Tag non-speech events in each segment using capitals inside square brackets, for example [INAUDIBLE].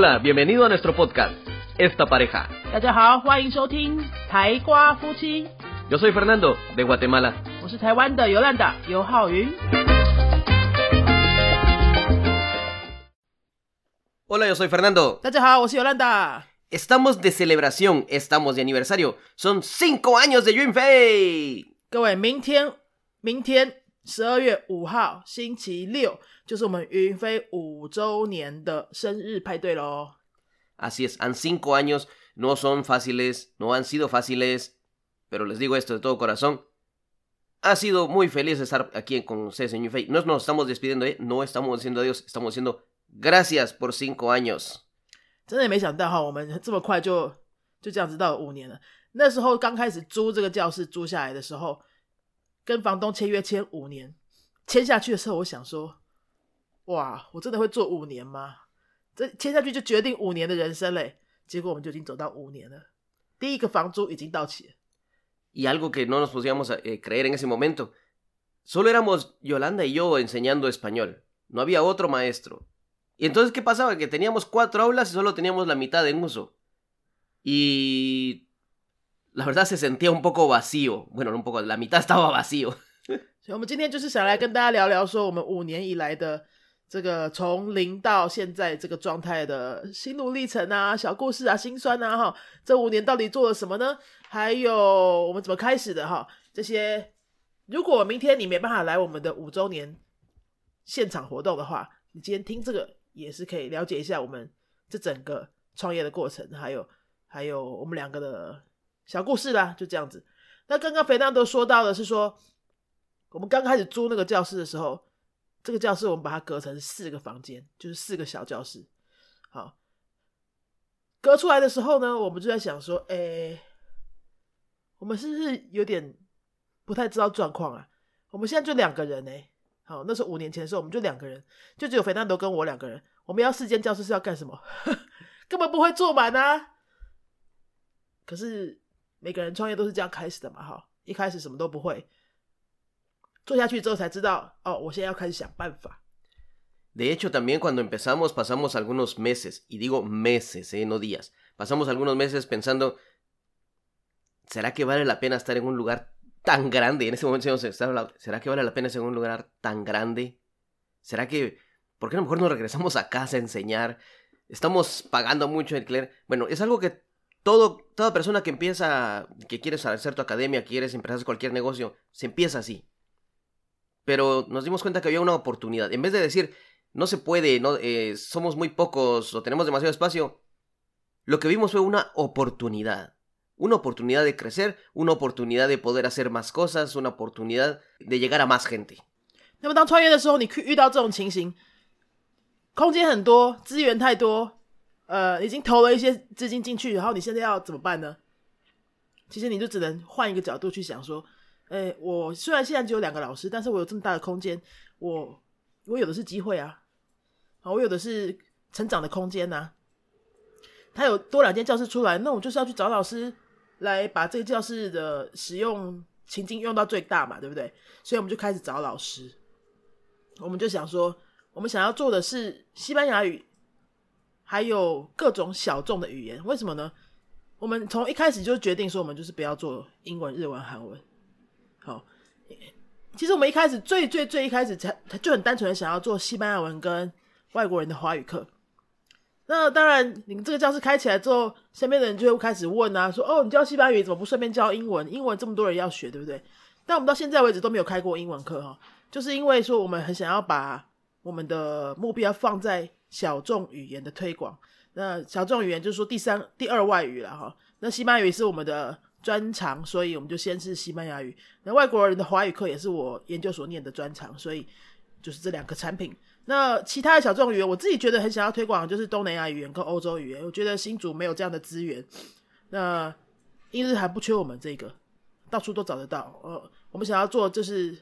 Hola, bienvenido a nuestro podcast, Esta Pareja. 大家好，欢迎收听台瓜夫妻， Yo soy Fernando, de Guatemala. 我是台湾的尤兰达尤浩云。 Hola, yo soy Fernando. 大家好，我是尤兰达。 Estamos de celebración, estamos de aniversario. Son cinco años de Yunfei. 各位，明天明天 十二月五号星期六，就是我们云飞五周年的生日派对喽。Así es, han cinco años, no son fáciles, no han sido fáciles, pero les digo esto de todo corazón. Ha sido muy feliz estar aquí con ustedes en Yunfei. No nos estamos despidiendo, ¿eh? no estamos diciendo adiós, estamos diciendo gracias por cinco años. 真的没想到哈，我们这么快就就这样子到了五年了。那时候刚开始租这个教室租下来的时候，跟房东签约签五年，签下去的时候，我想说，哇，我真的会做五年吗？这签下去就决定五年的人生嘞。结果我们就已经走到五年了，第一个房租已经到期了。 Y algo que no nos podíamos eh, creer en ese momento. Solo éramos Yolanda y yo enseñando español. No había otro maestro. Y entonces, ¿qué pasaba? Que teníamos cuatro aulas y solo teníamos la mitad en uso. Y... La verdad se sentía un poco vacío. Bueno, un poco, la mitad [LAUGHS] estaba vacío. 所以，我们今天就是想来跟大家聊聊，说我们五年以来的这个从零到现在这个状态的心路历程啊、小故事啊、心酸啊，哈，这五年到底做了什么呢？还有我们怎么开始的哈？这些，如果明天你没办法来我们的五周年现场活动的话，你今天听这个也是可以了解一下我们这整个创业的过程，还有还有我们两个的小故事啦，就这样子。那刚刚肥当都说到的是说。我们刚开始租那个教室的时候，这个教室我们把它隔成四个房间，就是四个小教室。好，隔出来的时候呢，我们就在想说，哎，我们是不是有点不太知道状况啊？我们现在就两个人呢。好，那是五年前的时候，我们就两个人，就只有肥蛋都跟我两个人。我们要四间教室是要干什么？[LAUGHS] 根本不会坐满啊！可是每个人创业都是这样开始的嘛，哈，一开始什么都不会。做下去之后才知道，哦，我现在要开始想办法。 De hecho, también cuando empezamos pasamos algunos meses, y digo meses, eh, no días, pasamos algunos meses pensando, ¿será que vale la pena estar en un lugar tan grande? En ese momento se estaba hablando, ¿será que vale la pena estar en un lugar tan grande? ¿Será que, por qué a lo mejor nos regresamos a casa a enseñar? Estamos pagando mucho alquiler. Bueno, es algo que todo, toda persona que empieza, que quieres hacer tu academia, quieres empezar cualquier negocio, se empieza así. Pero nos dimos cuenta que había una oportunidad. En vez de decir, no se puede, no, eh, somos muy pocos o tenemos demasiado espacio, lo que vimos fue una oportunidad. Una oportunidad de crecer, una oportunidad de poder hacer más cosas, una oportunidad de llegar a más gente. 那么当创业的时候，你遇到这种情形，空间很多，资源太多， 呃，已经投了一些资金进去，然后你现在要怎么办呢？其实你就只能换一个角度去想说，哎，我虽然现在只有两个老师，但是我有这么大的空间，我我有的是机会啊，啊，我有的是成长的空间呐、他有多两间教室出来，那我就是要去找老师来把这个教室的使用情境用到最大嘛，对不对？所以我们就开始找老师，我们就想说，我们想要做的是西班牙语，还有各种小众的语言。为什么呢？我们从一开始就决定说，我们就是不要做英文、日文、韩文。好，其实我们一开始最最最一开始才就很单纯的想要做西班牙文跟外国人的华语课。那当然，你这个教室开起来之后，身边的人就会开始问啊，说：“哦，你教西班牙语怎么不顺便教英文？英文这么多人要学，对不对？”但我们到现在为止都没有开过英文课哈，就是因为说我们很想要把我们的目标放在小众语言的推广。那小众语言就是说第三、第二外语了哈。那西班牙语是我们的专长，所以我们就先是西班牙语。那外国人的华语课也是我研究所念的专长，所以就是这两个产品。那其他的小众语言，我自己觉得很想要推广，就是东南亚语言跟欧洲语言。我觉得新竹没有这样的资源，那英日韩不缺我们这个，到处都找得到。呃，我们想要做就是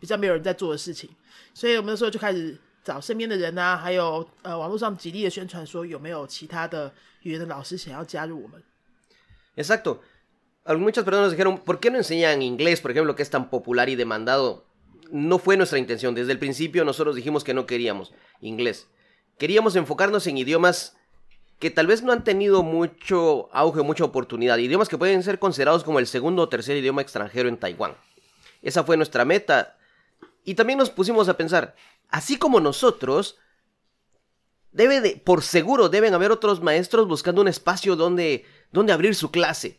比较没有人在做的事情，所以我们那时候就开始找身边的人啊，还有呃网络上极力的宣传，说有没有其他的语言的老师想要加入我们。 Exacto. Muchas personas dijeron, ¿por qué no enseñan inglés, por ejemplo, que es tan popular y demandado? No fue nuestra intención. Desde el principio nosotros dijimos que no queríamos inglés. Queríamos enfocarnos en idiomas que tal vez no han tenido mucho auge, mucha oportunidad, idiomas que pueden ser considerados como el segundo o tercer idioma extranjero en Taiwán. Esa fue nuestra meta. Y también nos pusimos a pensar, así como nosotros, debe de, por seguro deben haber otros maestros buscando un espacio donde, donde abrir su clase.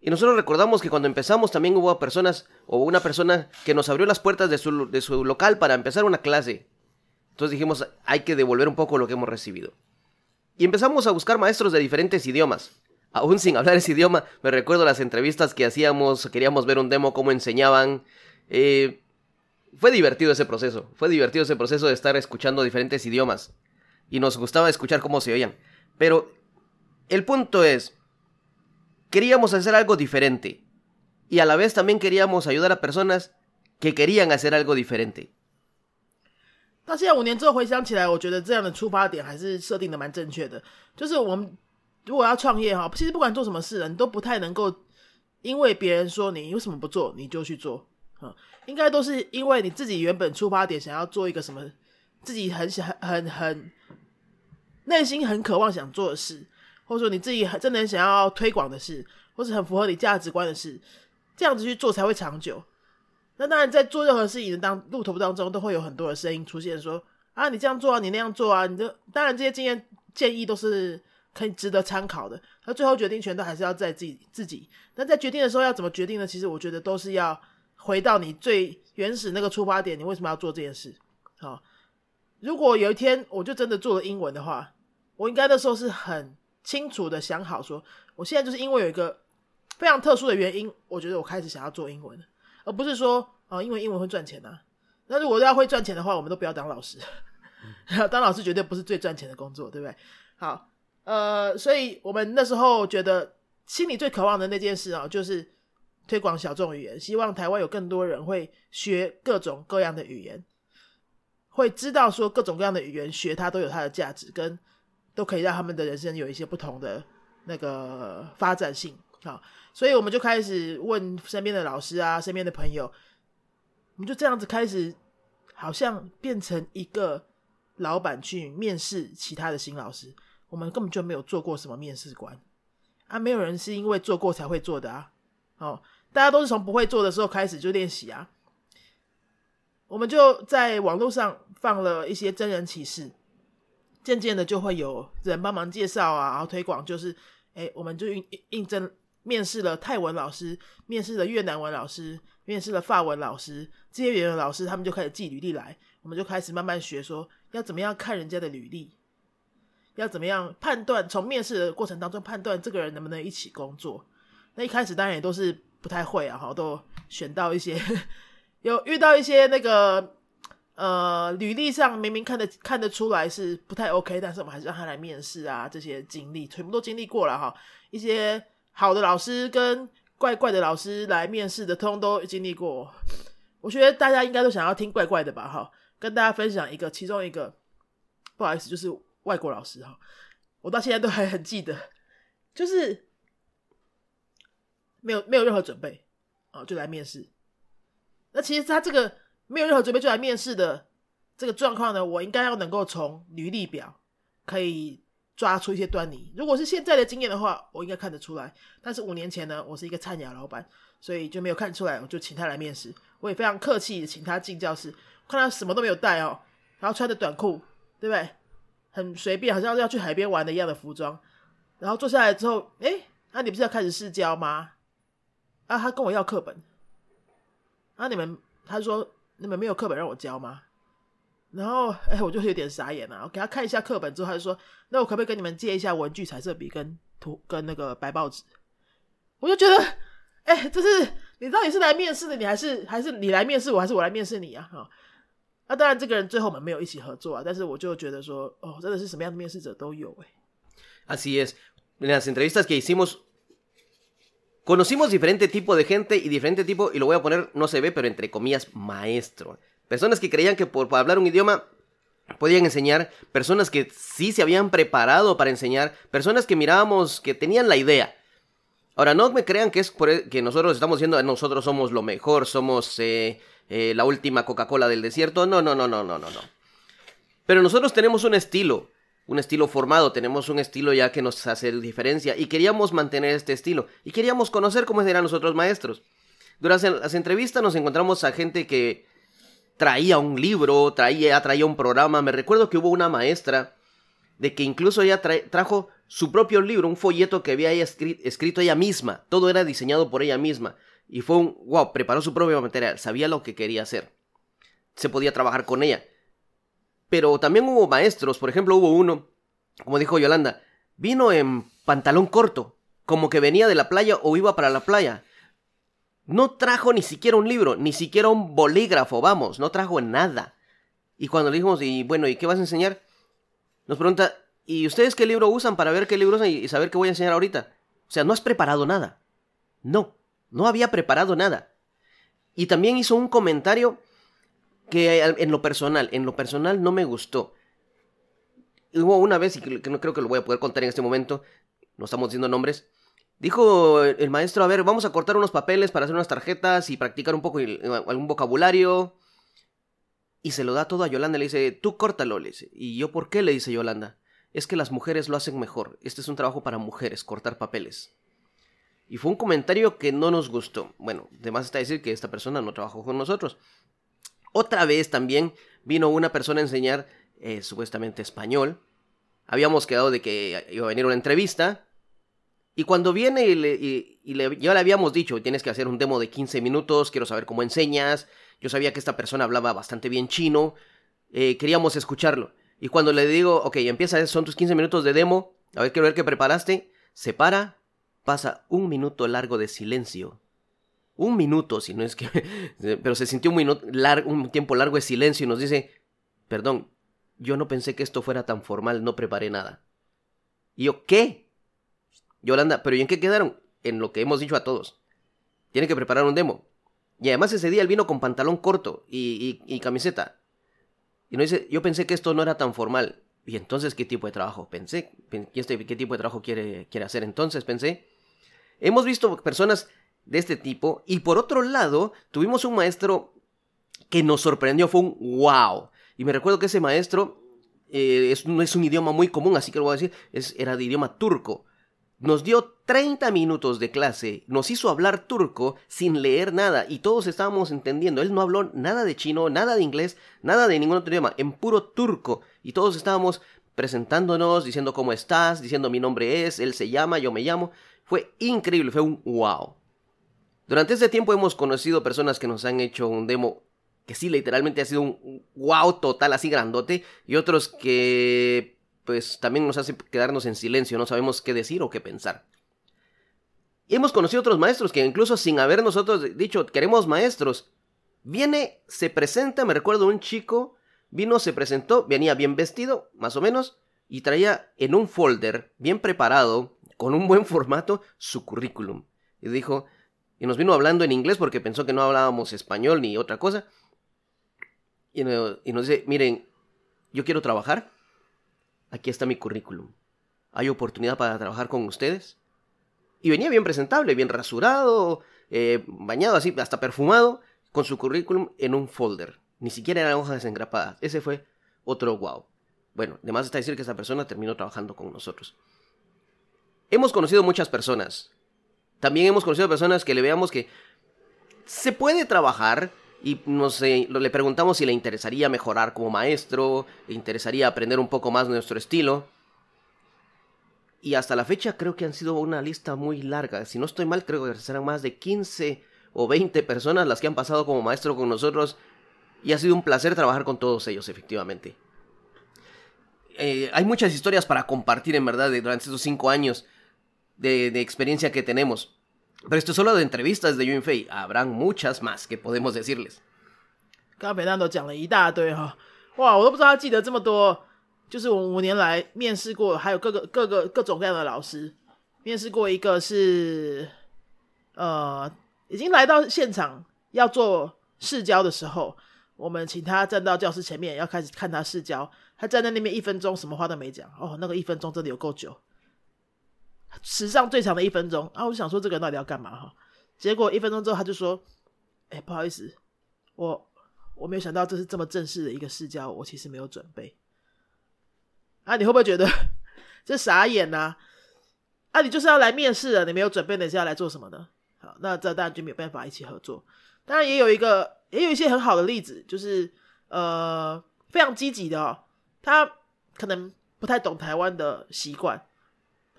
Y nosotros recordamos que cuando empezamos también hubo personas, o una persona que nos abrió las puertas de su, de su local para empezar una clase. Entonces dijimos, hay que devolver un poco lo que hemos recibido. Y empezamos a buscar maestros de diferentes idiomas. Aún sin hablar ese idioma, me recuerdo las entrevistas que hacíamos, queríamos ver un demo, cómo enseñaban. Eh, fue divertido ese proceso, fue divertido ese proceso de estar escuchando diferentes idiomas. Y nos gustaba escuchar cómo se oían. Pero el punto es, queríamos hacer algo diferente. Y a la vez también queríamos ayudar a personas que querían hacer algo diferente. 到现在五年之后回想起来，我觉得这样的出发点还是设定的蛮正确的。就是我们如果要创业哈，其实不管做什么事，你都不太能够因为别人说你为什么不做，你就去做。 嗯，应该都是因为你自己原本出发点想要做一个什么，自己很想很很内心很渴望想做的事，或者说你自己很真的很想要推广的事，或是很符合你价值观的事，这样子去做才会长久。那当然，在做任何事情的当路途当中，都会有很多的声音出现，说啊，你这样做啊，你那样做啊，你这当然这些经验建议都是可以值得参考的。那最后决定权都还是要在自己自己。那在决定的时候要怎么决定呢？其实我觉得都是要回到你最原始那个出发点，你为什么要做这件事？好，如果有一天我就真的做了英文的话，我应该那时候是很清楚的想好，说我现在就是因为有一个非常特殊的原因，我觉得我开始想要做英文而不是说啊，因为英文会赚钱呐。那如果要会赚钱的话，我们都不要当老师。[LAUGHS] 当老师绝对不是最赚钱的工作，对不对？好，呃，所以我们那时候觉得心里最渴望的那件事啊，就是推广小众语言，希望台湾有更多人会学各种各样的语言，会知道说各种各样的语言学它都有它的价值，跟都可以让他们的人生有一些不同的那个发展性。好。所以我们就开始问身边的老师啊，身边的朋友，我们就这样子开始，好像变成一个老板去面试其他的新老师。我们根本就没有做过什么面试官啊，没有人是因为做过才会做的啊。哦，大家都是从不会做的时候开始就练习啊。我们就在网络上放了一些真人启事，渐渐的就会有人帮忙介绍啊，然后推广，就是哎，我们就应应征。面试了泰文老师，面试了越南文老师，面试了法文老师，这些语言老师他们就开始寄履历来，我们就开始慢慢学，说要怎么样看人家的履历，要怎么样判断，从面试的过程当中判断这个人能不能一起工作。那一开始当然也都是不太会啊，哈，都选到一些有遇到一些那个呃履历上明明看得看得出来是不太 OK，但是我们还是让他来面试啊，这些经历全部都经历过了哈，一些。好的老师跟怪怪的老师来面试的，通通都经历过。我觉得大家应该都想要听怪怪的吧？哈，跟大家分享一个，其中一个不好意思，就是外国老师哈，我到现在都还很记得，就是没有没有任何准备啊，就来面试。那其实他这个没有任何准备就来面试的这个状况呢，我应该要能够从履历表可以。抓出一些端倪。如果是现在的经验的话，我应该看得出来。但是五年前呢，我是一个菜鸟老板，所以就没有看出来。我就请他来面试，我也非常客气请他进教室。看他什么都没有带哦，然后穿着短裤，对不对？很随便，好像要去海边玩的一样的服装。然后坐下来之后，哎，那你不是要开始试教吗？啊，他跟我要课本。啊，你们，他说你们没有课本让我教吗？然后，哎，[LAUGHS] 我就有点傻眼了。我给他看一下课本之后，他就说：“那我可不可以跟你们借一下文具、彩色笔跟图跟那个白报纸？”我就觉得，哎，这是你到底是来面试的，你还是还是你来面试我，还是我来面试你啊？哈，那当然，这个人最后我们没有一起合作啊。但是我就觉得说，哦，真的是什么样的面试者都有哎。Así es, en las entrevistas que hicimos conocimos diferente tipo de gente y diferente tipo y lo voy a poner no se ve, pero entre comillas maestro. Personas que creían que por, hablar un idioma podían enseñar, personas que sí se habían preparado para enseñar, personas que mirábamos que tenían la idea. Ahora, no me crean que es e, que nosotros estamos diciendo nosotros somos lo mejor, somos eh, eh, la última Coca-Cola del desierto. No, no, no, no, no, no, no. Pero nosotros tenemos un estilo. Un estilo formado, tenemos un estilo ya que nos hace diferencia y queríamos mantener este estilo y queríamos conocer cómo eran los otros maestros. Durante las entrevistas nos encontramos a gente que traía un libro, traía, traía un programa. Me recuerdo que hubo una maestra de que incluso ella trajo su propio libro, un folleto que había escrito ella misma. Todo era diseñado por ella misma. Y fue un, wow, preparó su propio material, sabía lo que quería hacer. Se podía trabajar con ella. Pero también hubo maestros, por ejemplo, hubo uno, como dijo Yolanda, vino en pantalón corto, como que venía de la playa o iba para la playa. No trajo ni siquiera un libro, ni siquiera un bolígrafo, vamos, no trajo nada. Y cuando le dijimos, y bueno, ¿y qué vas a enseñar? Nos pregunta, ¿y ustedes qué libro usan para ver qué libros hay y saber qué voy a enseñar ahorita? O sea, no has preparado nada. No, no había preparado nada. Y también hizo un comentario que en lo personal, en lo personal no me gustó. Hubo una vez, y que no creo que lo voy a poder contar en este momento, no estamos diciendo nombres, dijo el maestro, a ver, vamos a cortar unos papeles para hacer unas tarjetas y practicar un poco algún vocabulario. Y se lo da todo a Yolanda, le dice, tú córtalo, le dice. ¿Y yo por qué? le dice Yolanda. Es que las mujeres lo hacen mejor. Este es un trabajo para mujeres, cortar papeles. Y fue un comentario que no nos gustó. Bueno, además está decir que esta persona no trabajó con nosotros. Otra vez también vino una persona a enseñar eh, supuestamente español. Habíamos quedado de que iba a venir una entrevista. Y cuando viene y, le, ya le habíamos dicho, tienes que hacer un demo de 15 minutos, quiero saber cómo enseñas. Yo sabía que esta persona hablaba bastante bien chino. Eh, queríamos escucharlo. Y cuando le digo, ok, empieza, son tus 15 minutos de demo, a ver, quiero ver qué preparaste, se para, pasa un minuto largo de silencio. Un minuto, si no es que... [LAUGHS] Pero se sintió un, un tiempo largo de silencio y nos dice, perdón, yo no pensé que esto fuera tan formal, no preparé nada. Y yo, ¿qué? Yolanda, ¿pero y en qué quedaron? En lo que hemos dicho a todos. Tiene que preparar un demo. Y además ese día él vino con pantalón corto y, y, camiseta. Y nos dice, yo pensé que esto no era tan formal. Y entonces, ¿qué tipo de trabajo? Pensé, ¿qué tipo de trabajo quiere, quiere hacer? Entonces pensé, Hemos visto personas de este tipo y por otro lado tuvimos un maestro que nos sorprendió, fue un wow. Y me recuerdo que ese maestro eh, no es un idioma muy común, así que lo voy a decir, es, era de idioma turco. Nos dio 30 minutos de clase, nos hizo hablar turco sin leer nada y todos estábamos entendiendo. Él no habló nada de chino, nada de inglés, nada de ningún otro idioma, en puro turco. Y todos estábamos presentándonos, diciendo cómo estás, diciendo mi nombre es, él se llama, yo me llamo. Fue increíble, fue un wow. Durante este tiempo hemos conocido personas que nos han hecho un demo que sí, literalmente ha sido un wow total, así grandote, y otros que pues también nos hace quedarnos en silencio, no sabemos qué decir o qué pensar. Y hemos conocido otros maestros que incluso sin haber nosotros dicho queremos maestros, viene, se presenta, me recuerdo un chico, vino, se presentó, venía bien vestido, más o menos, y traía en un folder bien preparado con un buen formato su currículum. Y dijo, y nos vino hablando en inglés porque pensó que no hablábamos español ni otra cosa. Y, nos dice, miren, yo quiero trabajar. Aquí está mi currículum. ¿Hay oportunidad para trabajar con ustedes? Y venía bien presentable, bien rasurado, eh, bañado así, hasta perfumado, con su currículum en un folder. Ni siquiera eran hojas desengrapadas. Ese fue otro wow. Bueno, además está decir que esa persona terminó trabajando con nosotros. Hemos conocido muchas personas. También hemos conocido personas que le veamos que se puede trabajar y nos, le preguntamos si le interesaría mejorar como maestro, le interesaría aprender un poco más nuestro estilo. Y hasta la fecha creo que han sido una lista muy larga. Si no estoy mal, creo que serán más de 15 o 20 personas las que han pasado como maestro con nosotros. Y ha sido un placer trabajar con todos ellos, efectivamente. Eh, hay muchas historias para compartir, en verdad, durante estos 5 años de, experiencia que tenemos. Pero esto es solo de entrevistas de Yunfei. Habrán muchas más que podemos decirles. 刚刚北大都讲了一大堆哈，哇，我都不知道他记得这么多。就是我五年来面试过，还有各个各个各种各样的老师。面试过一个是，呃，已经来到现场要做试教的时候，我们请他站到教室前面，要开始看他试教。他站在那边一分钟，什么话都没讲。哦，那个一分钟真的有够久。史上最长的一分钟啊！我就想说这个人到底要干嘛哈？结果一分钟之后他就说：“哎，不好意思，我我没有想到这是这么正式的一个试教，我其实没有准备。”啊，你会不会觉得 [LAUGHS] 这傻眼呐、啊？你就是要来面试的，你没有准备，你是要来做什么呢？好，那这当然就没有办法一起合作。当然也有一个，也有一些很好的例子，就是呃非常积极的哦，他可能不太懂台湾的习惯，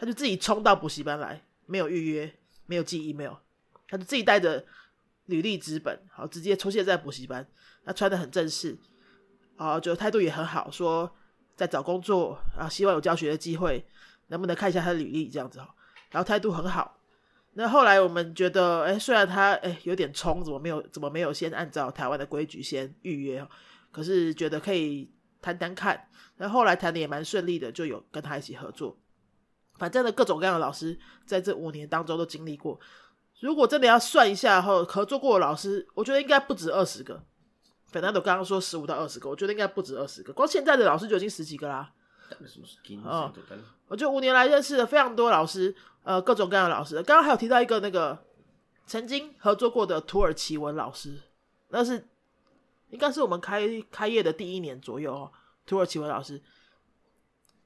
他就自己冲到补习班来，没有预约，没有寄 email，他就自己带着履历纸本，好直接出现在补习班，他穿的很正式，啊，就态度也很好，说在找工作啊，希望有教学的机会，能不能看一下他的履历这样子哈，然后态度很好。那后来我们觉得，哎，虽然他哎有点冲，怎么没有怎么没有先按照台湾的规矩先预约？可是觉得可以谈谈看。那后来谈的也蛮顺利的，就有跟他一起合作。反正呢，各种各样的老师在这五年当中都经历过。如果真的要算一下后合作过的老师，我觉得应该不止二十个。反正我刚刚说十五到二十个，我觉得应该不止二十个。光现在的老师就已经十几个啦。哦，我就五年来认识了非常多老师，呃，各种各样的老师。刚刚还有提到一个那个曾经合作过的土耳其文老师，那是应该是我们开开业的第一年左右哦。土耳其文老师，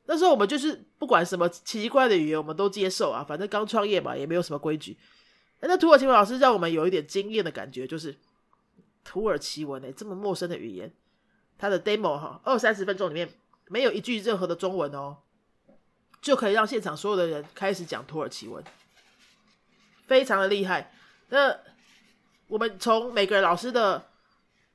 那时候我们就是不管什么奇怪的语言，我们都接受啊。反正刚创业嘛，也没有什么规矩。那土耳其文老师让我们有一点惊艳的感觉，就是土耳其文诶、这么陌生的语言，他的 demo 哈，二三十分钟里面。没有一句任何的中文哦，就可以让现场所有的人开始讲土耳其文，非常的厉害。那我们从每个老师的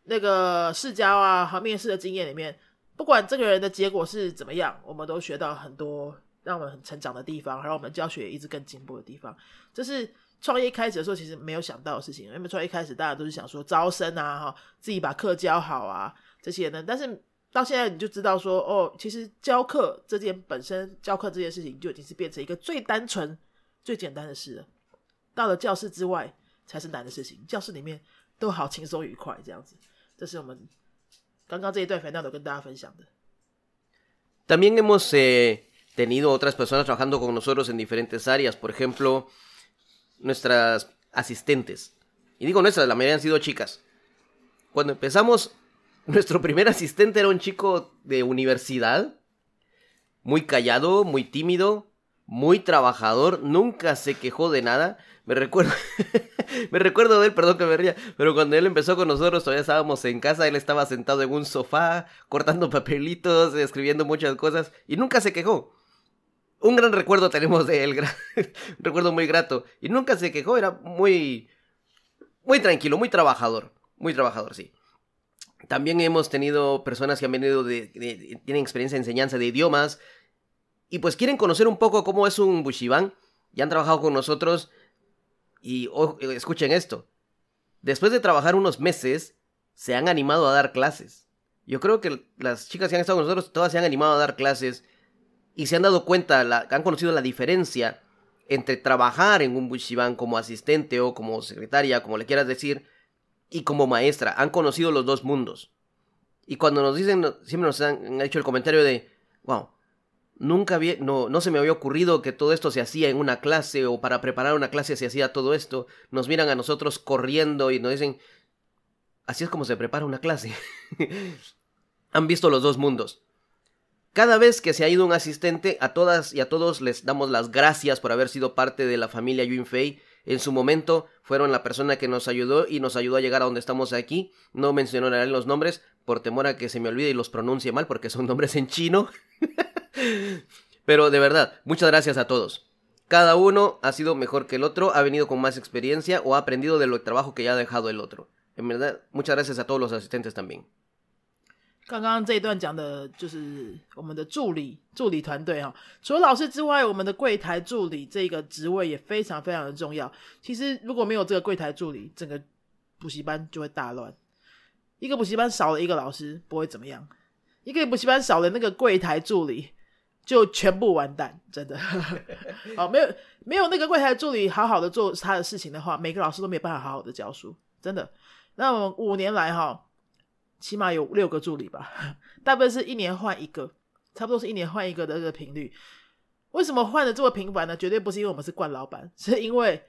那个试教啊和面试的经验里面，不管这个人的结果是怎么样，我们都学到很多让我们很成长的地方，让我们教学也一直更进步的地方。这是创业开始的时候其实没有想到的事情，因为创业开始大家都是想说招生啊，哈，自己把课教好啊这些呢，但是。到现在你就知道说哦，其实教课这件本身教课这件事情就已经是变成一个最单纯、最简单的事了。到了教室之外才是难的事情，教室里面都好轻松愉快这样子。这是我们刚刚这一段 Fernando 跟大家分享的。 También hemos eh, tenido otras personas trabajando con nosotros en diferentes áreas, por ejemplo, nuestras asistentes. Y digo nuestras, la mayoría han sido chicas. Cuando empezamos [LAUGHS] nuestro primer asistente era un chico de universidad, muy callado, muy tímido, muy trabajador, nunca se quejó de nada. Me recuerdo, [LAUGHS] me recuerdo de él, perdón que me ría, pero cuando él empezó con nosotros todavía estábamos en casa, él estaba sentado en un sofá, cortando [LAUGHS] papelitos, escribiendo muchas cosas, y nunca se quejó. Un gran recuerdo tenemos de él, [LAUGHS] un recuerdo muy grato, y nunca se quejó, era muy, muy tranquilo, muy trabajador, muy trabajador, sí. También hemos tenido personas que han venido de, de, de, tienen experiencia en enseñanza de idiomas y pues quieren conocer un poco cómo es un bushiban y han trabajado con nosotros y oh, escuchen esto. Después de trabajar unos meses, se han animado a dar clases. Yo creo que las chicas que han estado con nosotros todas se han animado a dar clases y se han dado cuenta, la, han conocido la diferencia entre trabajar en un bushiban como asistente o como secretaria, como le quieras decir, y como maestra. Han conocido los dos mundos. Y cuando nos dicen, siempre nos han hecho el comentario de, wow, nunca había, no, no se me había ocurrido que todo esto se hacía en una clase o para preparar una clase se hacía todo esto. Nos miran a nosotros corriendo y nos dicen, así es como se prepara una clase. [LAUGHS] Han visto los dos mundos. Cada vez que se ha ido un asistente, a todas y a todos les damos las gracias por haber sido parte de la familia Yunfei. En su momento fueron la persona que nos ayudó y nos ayudó a llegar a donde estamos aquí. No mencionaré los nombres por temor a que se me olvide y los pronuncie mal porque son [LAUGHS] nombres en chino. [LAUGHS] Pero de verdad, muchas gracias a todos. Cada uno ha sido mejor que el otro, ha venido con más experiencia o ha aprendido de lo trabajo que ya ha dejado el otro. En verdad, muchas gracias a todos los asistentes también. 刚刚这一段讲的就是我们的助理助理团队哈，除了老师之外，我们的柜台助理这个职位也非常非常的重要。其实如果没有这个柜台助理，整个补习班就会大乱。一个补习班少了一个老师不会怎么样，一个补习班少了那个柜台助理就全部完蛋，真的。[LAUGHS] 好，没有没有那个柜台助理好好的做他的事情的话，每个老师都没有办法好好的教书，真的。那我们五年来哈。起码有六个助理吧，[LAUGHS] 大部分是一年换一个，差不多是一年换一个的这个频率。为什么换的这么频繁呢？绝对不是因为我们是惯老板，[LAUGHS] 是因为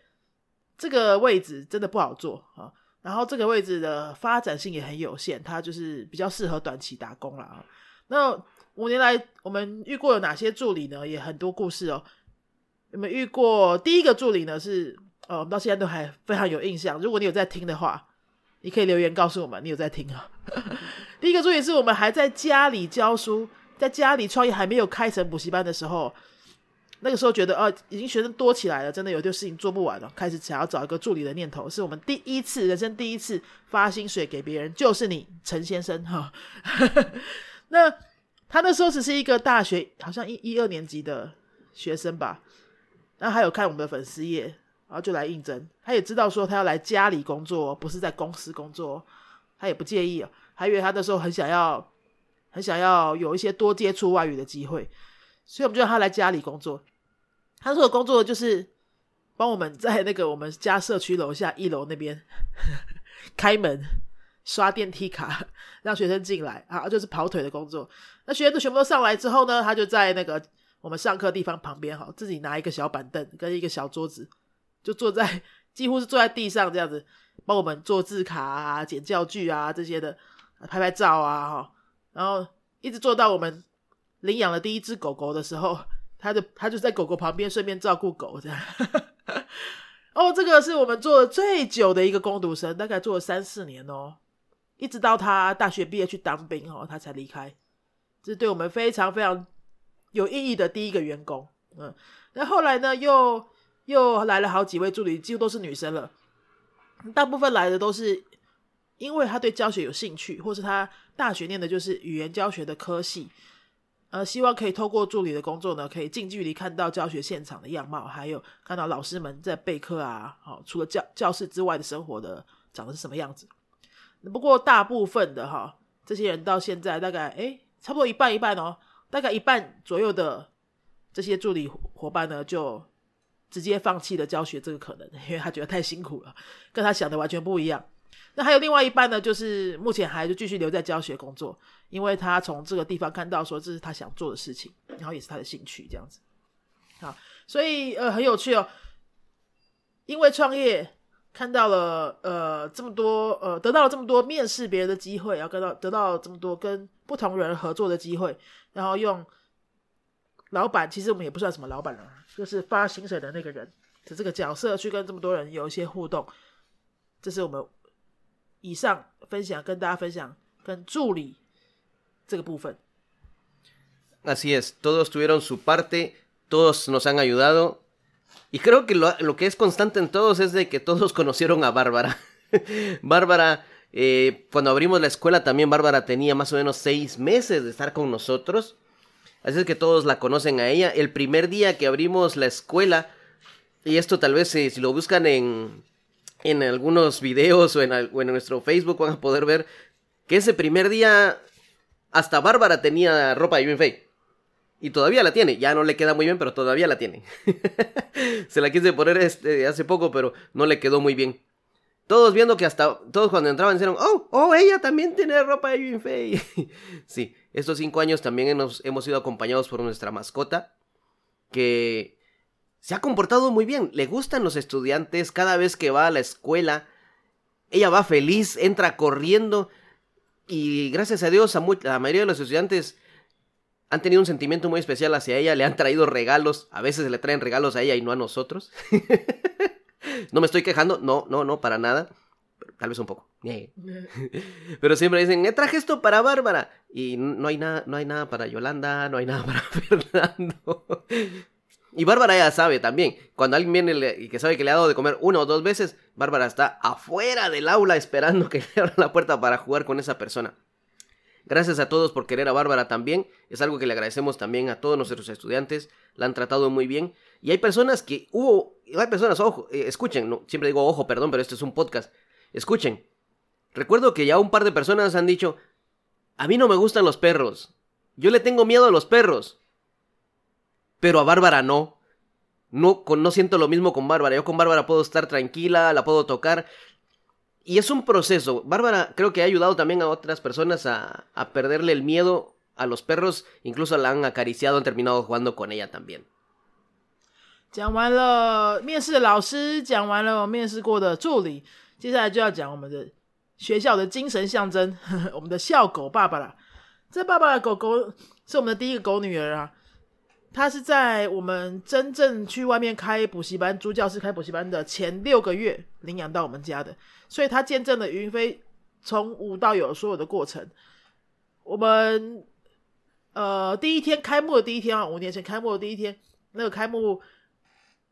这个位置真的不好做啊。然后这个位置的发展性也很有限，它就是比较适合短期打工了啊。那五年来我们遇过有哪些助理呢？也很多故事哦。我们遇过第一个助理呢？是呃，我们到现在都还非常有印象。如果你有在听的话，你可以留言告诉我们你有在听啊。[LAUGHS] 第一个助理是我们还在家里教书，在家里创业还没有开成补习班的时候。那个时候觉得，呃，已经学生多起来了，真的有些事情做不完了，开始想要找一个助理的念头，是我们第一次人生第一次发薪水给别人，就是你陈先生哈。[LAUGHS] 那他那时候只是一个大学，好像一一二年级的学生吧，然后还有看我们的粉丝页，然后就来应征。他也知道说他要来家里工作，不是在公司工作，他也不介意，还以为他那时候很想要，很想要有一些多接触外语的机会，所以我们就让他来家里工作。他说的工作就是帮我们在那个我们家社区楼下一楼那边开门、刷电梯卡，让学生进来啊，就是跑腿的工作。那学生都全部都上来之后呢，他就在那个我们上课地方旁边，哈，自己拿一个小板凳跟一个小桌子，就坐在几乎是坐在地上这样子，帮我们做字卡啊、剪教具啊这些的，拍拍照啊，哈，然后一直做到我们领养了第一只狗狗的时候。他就他就在狗狗旁边，顺便照顾狗这样。[LAUGHS] 哦，这个是我们做的最久的一个攻读生，大概做了三四年哦，一直到他大学毕业去当兵哦，他才离开。这是对我们非常非常有意义的第一个员工。嗯，那后来呢，又又来了好几位助理，几乎都是女生了。大部分来的都是因为他对教学有兴趣，或是他大学念的就是语言教学的科系。呃，希望可以透过助理的工作呢，可以近距离看到教学现场的样貌，还有看到老师们在备课啊，好，除了教教室之外的生活的长得是什么样子。不过大部分的哈，这些人到现在大概哎，差不多一半一半哦，大概一半左右的这些助理伙伴呢，就直接放弃了教学这个可能，因为他觉得太辛苦了，跟他想的完全不一样。那还有另外一半呢，就是目前还是继续留在教学工作，因为他从这个地方看到说这是他想做的事情，然后也是他的兴趣这样子。好，所以呃很有趣哦，因为创业看到了呃这么多呃得到了这么多面试别人的机会，然后得到得到这么多跟不同人合作的机会，然后用老板其实我们也不算什么老板了，就是发薪水的那个人的这个角色去跟这么多人有一些互动，这是我们。以上分享跟大家分享跟助理这个部分。Así es, todos tuvieron su parte, todos nos han ayudado. Y creo que lo, lo que es constante en todos es de que todos [LAUGHS] conocieron a Bárbara. [LAUGHS] Bárbara, eh, cuando abrimos la escuela también Bárbara tenía más o menos seis meses de estar con nosotros. Así es que todos la conocen a ella. El primer día que abrimos la escuela, y esto tal vez eh, si lo buscan en, en algunos videos o en, nuestro Facebook van a poder ver que ese primer día hasta Bárbara tenía ropa de Fei. Y todavía la tiene. Ya no le queda muy bien, pero todavía la tiene. [LAUGHS] Se la quise poner este, hace poco, pero no le quedó muy bien. Todos viendo que hasta. Todos cuando entraban dijeron: Oh, oh, ella también tiene ropa de Fei. [LAUGHS] sí, estos cinco años también hemos, hemos sido acompañados por nuestra mascota. Que se ha comportado muy bien, le gustan los estudiantes, cada vez que va a la escuela, ella va feliz, entra corriendo y gracias a Dios a la mayoría de los estudiantes han tenido un sentimiento muy especial hacia ella, le han traído regalos, a veces le traen regalos a ella y no a nosotros. [LAUGHS] no me estoy quejando, no, no, no, para nada, tal vez un poco. [LAUGHS] Pero siempre dicen, me traje esto para Bárbara y no hay nada, no hay nada para Yolanda, no hay nada [LAUGHS] para Fernando. Y Bárbara ya sabe también. Cuando alguien viene y que sabe que le ha dado de comer una o dos veces, Bárbara está afuera del aula esperando que le abran la puerta para jugar con esa persona. Gracias a todos por querer a Bárbara también. Es algo que le agradecemos también a todos nuestros estudiantes. La han tratado muy bien. Y hay personas que hubo. Hay personas, ojo, eh, escuchen. No, siempre digo ojo, perdón, pero este es un podcast. Escuchen. Recuerdo que ya un par de personas han dicho: A mí no me gustan los perros. Yo le tengo miedo a los perros pero a Bárbara no. No, no siento lo mismo con Bárbara. Yo con Bárbara puedo estar tranquila, la puedo tocar. Y es un proceso. Bárbara creo que ha ayudado también a otras personas a, a perderle el miedo a los perros. Incluso la han acariciado, han terminado jugando con ella también. 讲完了面试的老师，讲完了我面试过的助理，接下来就要讲我们的学校的精神象征，我们的校狗爸爸了。 这爸爸的狗狗是我们的第一个狗女儿啊。 [LAUGHS] 他是在我们真正去外面开补习班、租教室开补习班的前六个月领养到我们家的，所以他见证了云飞从无到有所有的过程。我们呃第一天开幕的第一天啊，五年前开幕的第一天，那个开幕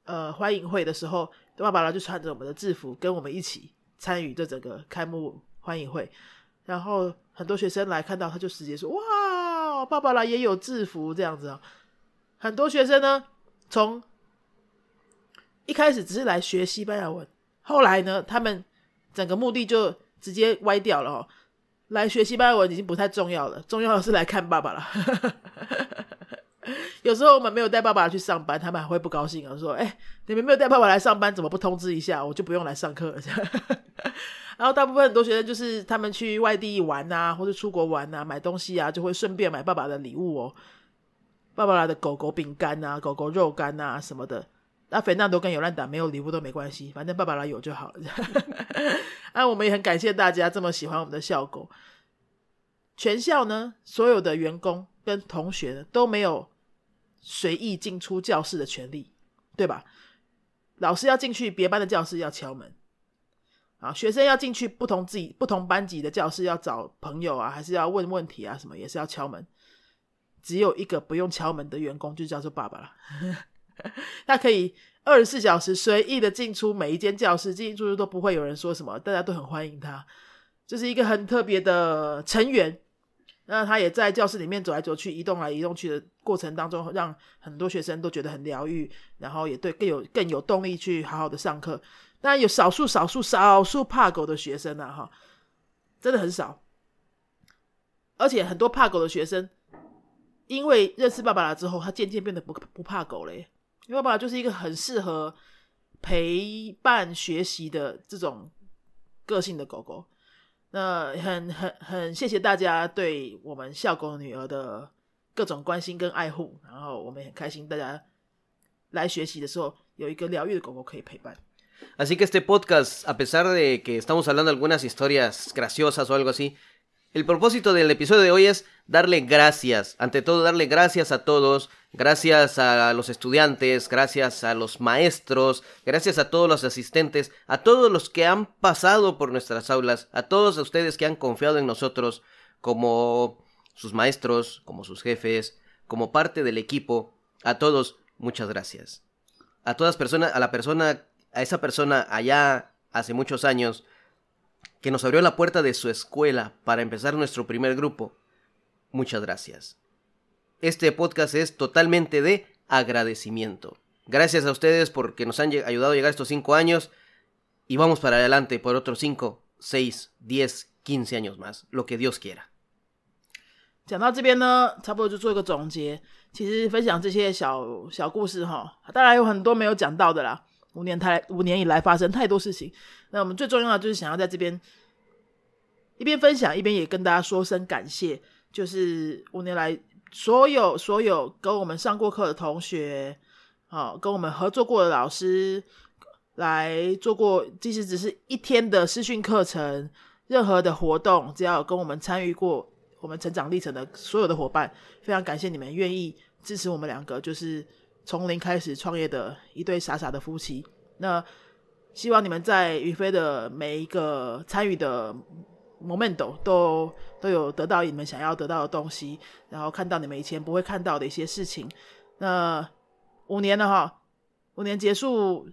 呃欢迎会的时候，爸爸呢就穿着我们的制服跟我们一起参与这整个开幕欢迎会，然后很多学生来看到他就直接说：“哇，爸爸啦也有制服这样子啊。”很多学生呢，从一开始只是来学西班牙文，后来呢，他们整个目的就直接歪掉了哦。来学西班牙文已经不太重要了，重要的是来看爸爸了。[LAUGHS] 有时候我们没有带爸爸去上班，他们还会不高兴啊，说：“哎，你们没有带爸爸来上班，怎么不通知一下，我就不用来上课了。[LAUGHS] ”然后大部分很多学生就是他们去外地玩啊，或者出国玩啊，买东西啊，就会顺便买爸爸的礼物哦。爸爸来的狗狗饼干啊，狗狗肉干啊什么的，那肥纳多跟尤兰达没有礼物都没关系，反正爸爸来有就好了。那 [LAUGHS] 我们也很感谢大家这么喜欢我们的校狗。全校呢，所有的员工跟同学呢都没有随意进出教室的权利，对吧？老师要进去别班的教室要敲门，啊，学生要进去不同自己不同班级的教室要找朋友啊，还是要问问题啊，什么也是要敲门。只有一个不用敲门的员工，就叫做爸爸了。[LAUGHS] 他可以二十四小时随意的进出每一间教室，进进出出都不会有人说什么，大家都很欢迎他，就是一个很特别的成员。那他也在教室里面走来走去、移动来移动去的过程当中，让很多学生都觉得很疗愈，然后也对更有更有动力去好好的上课。当然有少数少数少数怕狗的学生啊，哈，真的很少，而且很多怕狗的学生。因为认识爸爸了之后，他渐渐变得不不怕狗嘞。因为爸爸就是一个很适合陪伴学习的这种个性的狗狗。那很很很谢谢大家对我们校狗女儿的各种关心跟爱护，然后我们很开心，大家来学习的时候有一个疗愈的狗狗可以陪伴。Así que este podcast, a pesar de que estamos hablando algunas historias graciosas o algo así. El propósito del episodio de hoy es darle gracias, ante todo darle gracias a todos, gracias a los estudiantes, gracias a los maestros, gracias a todos los asistentes, a todos los que han pasado por nuestras aulas, a todos ustedes que han confiado en nosotros como sus maestros, como sus jefes, como parte del equipo, a todos muchas gracias. A todas personas, a la persona, a esa persona allá hace muchos años que nos abrió la puerta de su escuela para empezar nuestro primer grupo. Muchas gracias. Este podcast es totalmente de agradecimiento. Gracias a ustedes porque nos han ayudado a llegar estos cinco años y vamos para adelante por otros cinco, seis, diez, quince años más, lo que Dios quiera. 讲到这边呢，差不多就做一个总结。其实分享这些小小故事哈，当然有很多没有讲到的啦。 五年太五年以来发生太多事情，那我们最重要的就是想要在这边一边分享，一边也跟大家说声感谢。就是五年来所有所有跟我们上过课的同学，好跟我们合作过的老师，来做过即使只是一天的师训课程，任何的活动，只要跟我们参与过我们成长历程的所有的伙伴，非常感谢你们愿意支持我们两个，就是。从零开始创业的一对傻傻的夫妻，那希望你们在宇飞的每一个参与的 moment 都都有得到你们想要得到的东西，然后看到你们以前不会看到的一些事情。那五年了哈，五年结束，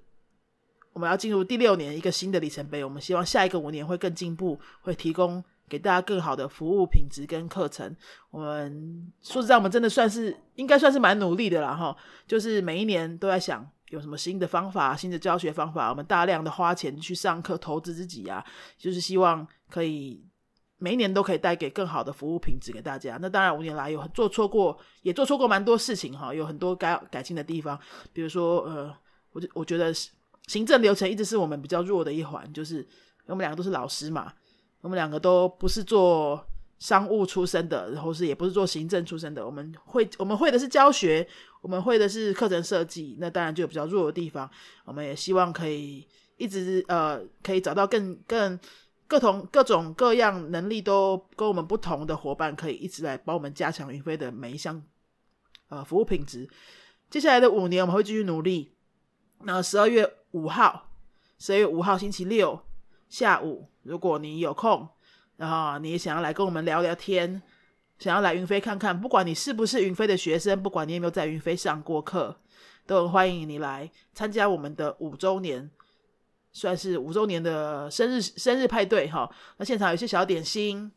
我们要进入第六年，一个新的里程碑。我们希望下一个五年会更进步，会提供。给大家更好的服务品质跟课程，我们说实在，我们真的算是应该算是蛮努力的啦哈。就是每一年都在想有什么新的方法、新的教学方法，我们大量的花钱去上课，投资自己啊，就是希望可以每一年都可以带给更好的服务品质给大家。那当然五年来有做错过，也做错过蛮多事情哈，有很多该改进的地方。比如说呃，我我觉得行政流程一直是我们比较弱的一环，就是我们两个都是老师嘛。我们两个都不是做商务出身的，然后是也不是做行政出身的。我们会我们会的是教学，我们会的是课程设计，那当然就有比较弱的地方。我们也希望可以一直呃，可以找到更更各同各种各样能力都跟我们不同的伙伴，可以一直来帮我们加强云飞的每一项呃服务品质。接下来的五年，我们会继续努力。那十二月五号，十二月五号星期六下午，如果你有空，然后你想要来跟我们聊聊天，想要来云飞看看，不管你是不是云飞的学生，不管你有没有在云飞上过课，都很欢迎你来参加我们的五周年，算是五周年的生日生日派对哈。那现场有些小点心，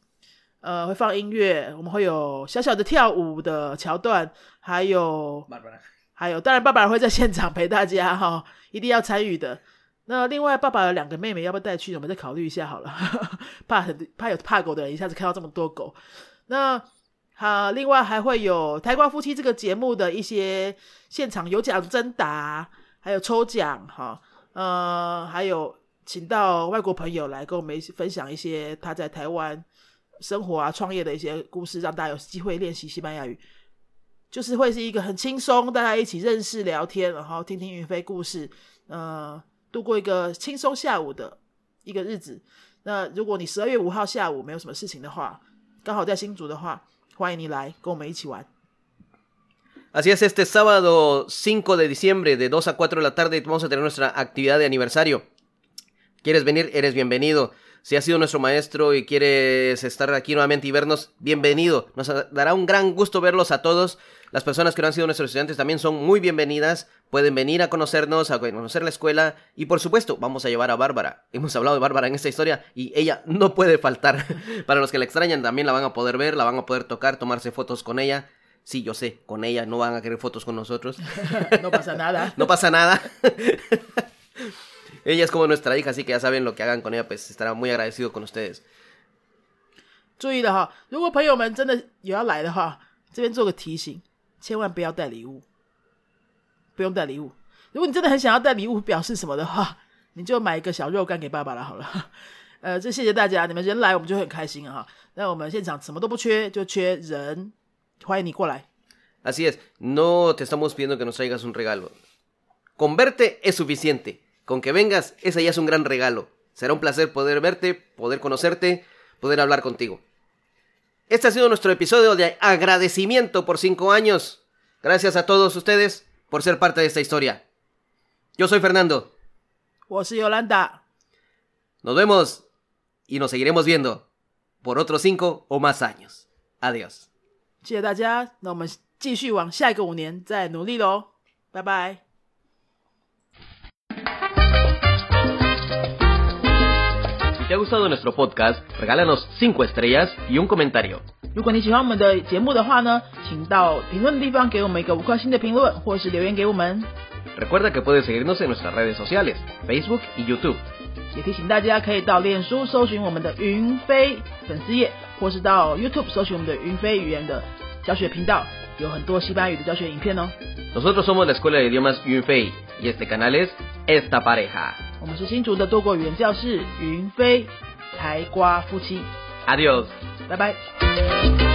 呃，会放音乐，我们会有小小的跳舞的桥段，还有。还有，当然，爸爸会在现场陪大家哈，一定要参与的。那另外，爸爸有两个妹妹，要不要带去？我们再考虑一下好了。怕很怕有怕狗的人一下子看到这么多狗。那好，另外还会有《台瓜夫妻》这个节目的一些现场有奖征答，还有抽奖哈。呃，还有请到外国朋友来跟我们分享一些他在台湾生活啊、创业的一些故事，让大家有机会练习西班牙语。就是会是一个很轻松，大家一起认识聊天，然后听听云飞故事，呃，度过一个轻松下午的一个日子。那如果你十二月五号下午没有什么事情的话，刚好在新竹的话，欢迎你来跟我们一起玩。Así es, este sábado 5 de diciembre de 2 a 4 de la tarde vamos a tener nuestra actividad de aniversario. ¿Quieres venir? Eres bienvenido. Si has sido nuestro maestro y quieres estar aquí nuevamente y vernos, bienvenido. Nos dará un gran gusto verlos a todos. Las personas que no han sido nuestros estudiantes también son muy bienvenidas. Pueden venir a conocernos, a conocer la escuela. Y por supuesto, vamos a llevar a Bárbara. Hemos hablado de Bárbara en esta historia y ella no puede faltar. [LAUGHS] Para los que la extrañan, también la van a poder ver, la van a poder tocar, tomarse fotos con ella. Sí, yo sé, con ella no van a querer fotos con nosotros. [LAUGHS] no pasa nada. [LAUGHS] no pasa nada. ella es como nuestra hija, así que ya saben lo que hagan con ella, pues estará muy agradecido con ustedes. 注意了哈，如果朋友们真的有要来的话，这边做个提醒，千万不要带礼物，不用带礼物。如果你真的很想要带礼物表示什么的话，你就买一个小肉干给爸爸了。好了，呃，这谢谢大家，你们人来我们就很开心啊。那我们现场什么都不缺，就缺人，欢迎你过来。Así [LAUGHS] es, no te estamos pidiendo que nos traigas un regalo. Con verte es suficiente. Con que vengas, ese ya es un gran regalo. Será un placer poder verte, poder conocerte, poder hablar contigo. Este ha sido nuestro episodio de agradecimiento por cinco años. Gracias a todos ustedes por ser parte de esta historia. Yo soy Fernando. Yo soy Yolanda. Nos vemos y nos seguiremos viendo por otros cinco o más años. Adiós. 谢谢大家，那我们继续往下一个五年再努力喽，拜拜。 te ha gustado nuestro podcast, regálanos 5 estrellas y un comentario. 如果你喜欢我们的节目的话呢，请到评论的地方给我们一个五颗星的评论，或是留言给我们。Recuerda que puedes seguirnos en nuestras redes sociales, Facebook y YouTube. 也提醒大家可以到脸书搜寻我们的云飞粉丝页，或是到 YouTube 搜寻我们的云飞语言的 教学频道，有很多西班牙语的教学影片哦。Nosotros somos la Escuela de Idiomas Yunfei y este canal es Esta Pareja. 我们是新竹的多国语言教室云飞台瓜夫妻。Adiós，拜拜。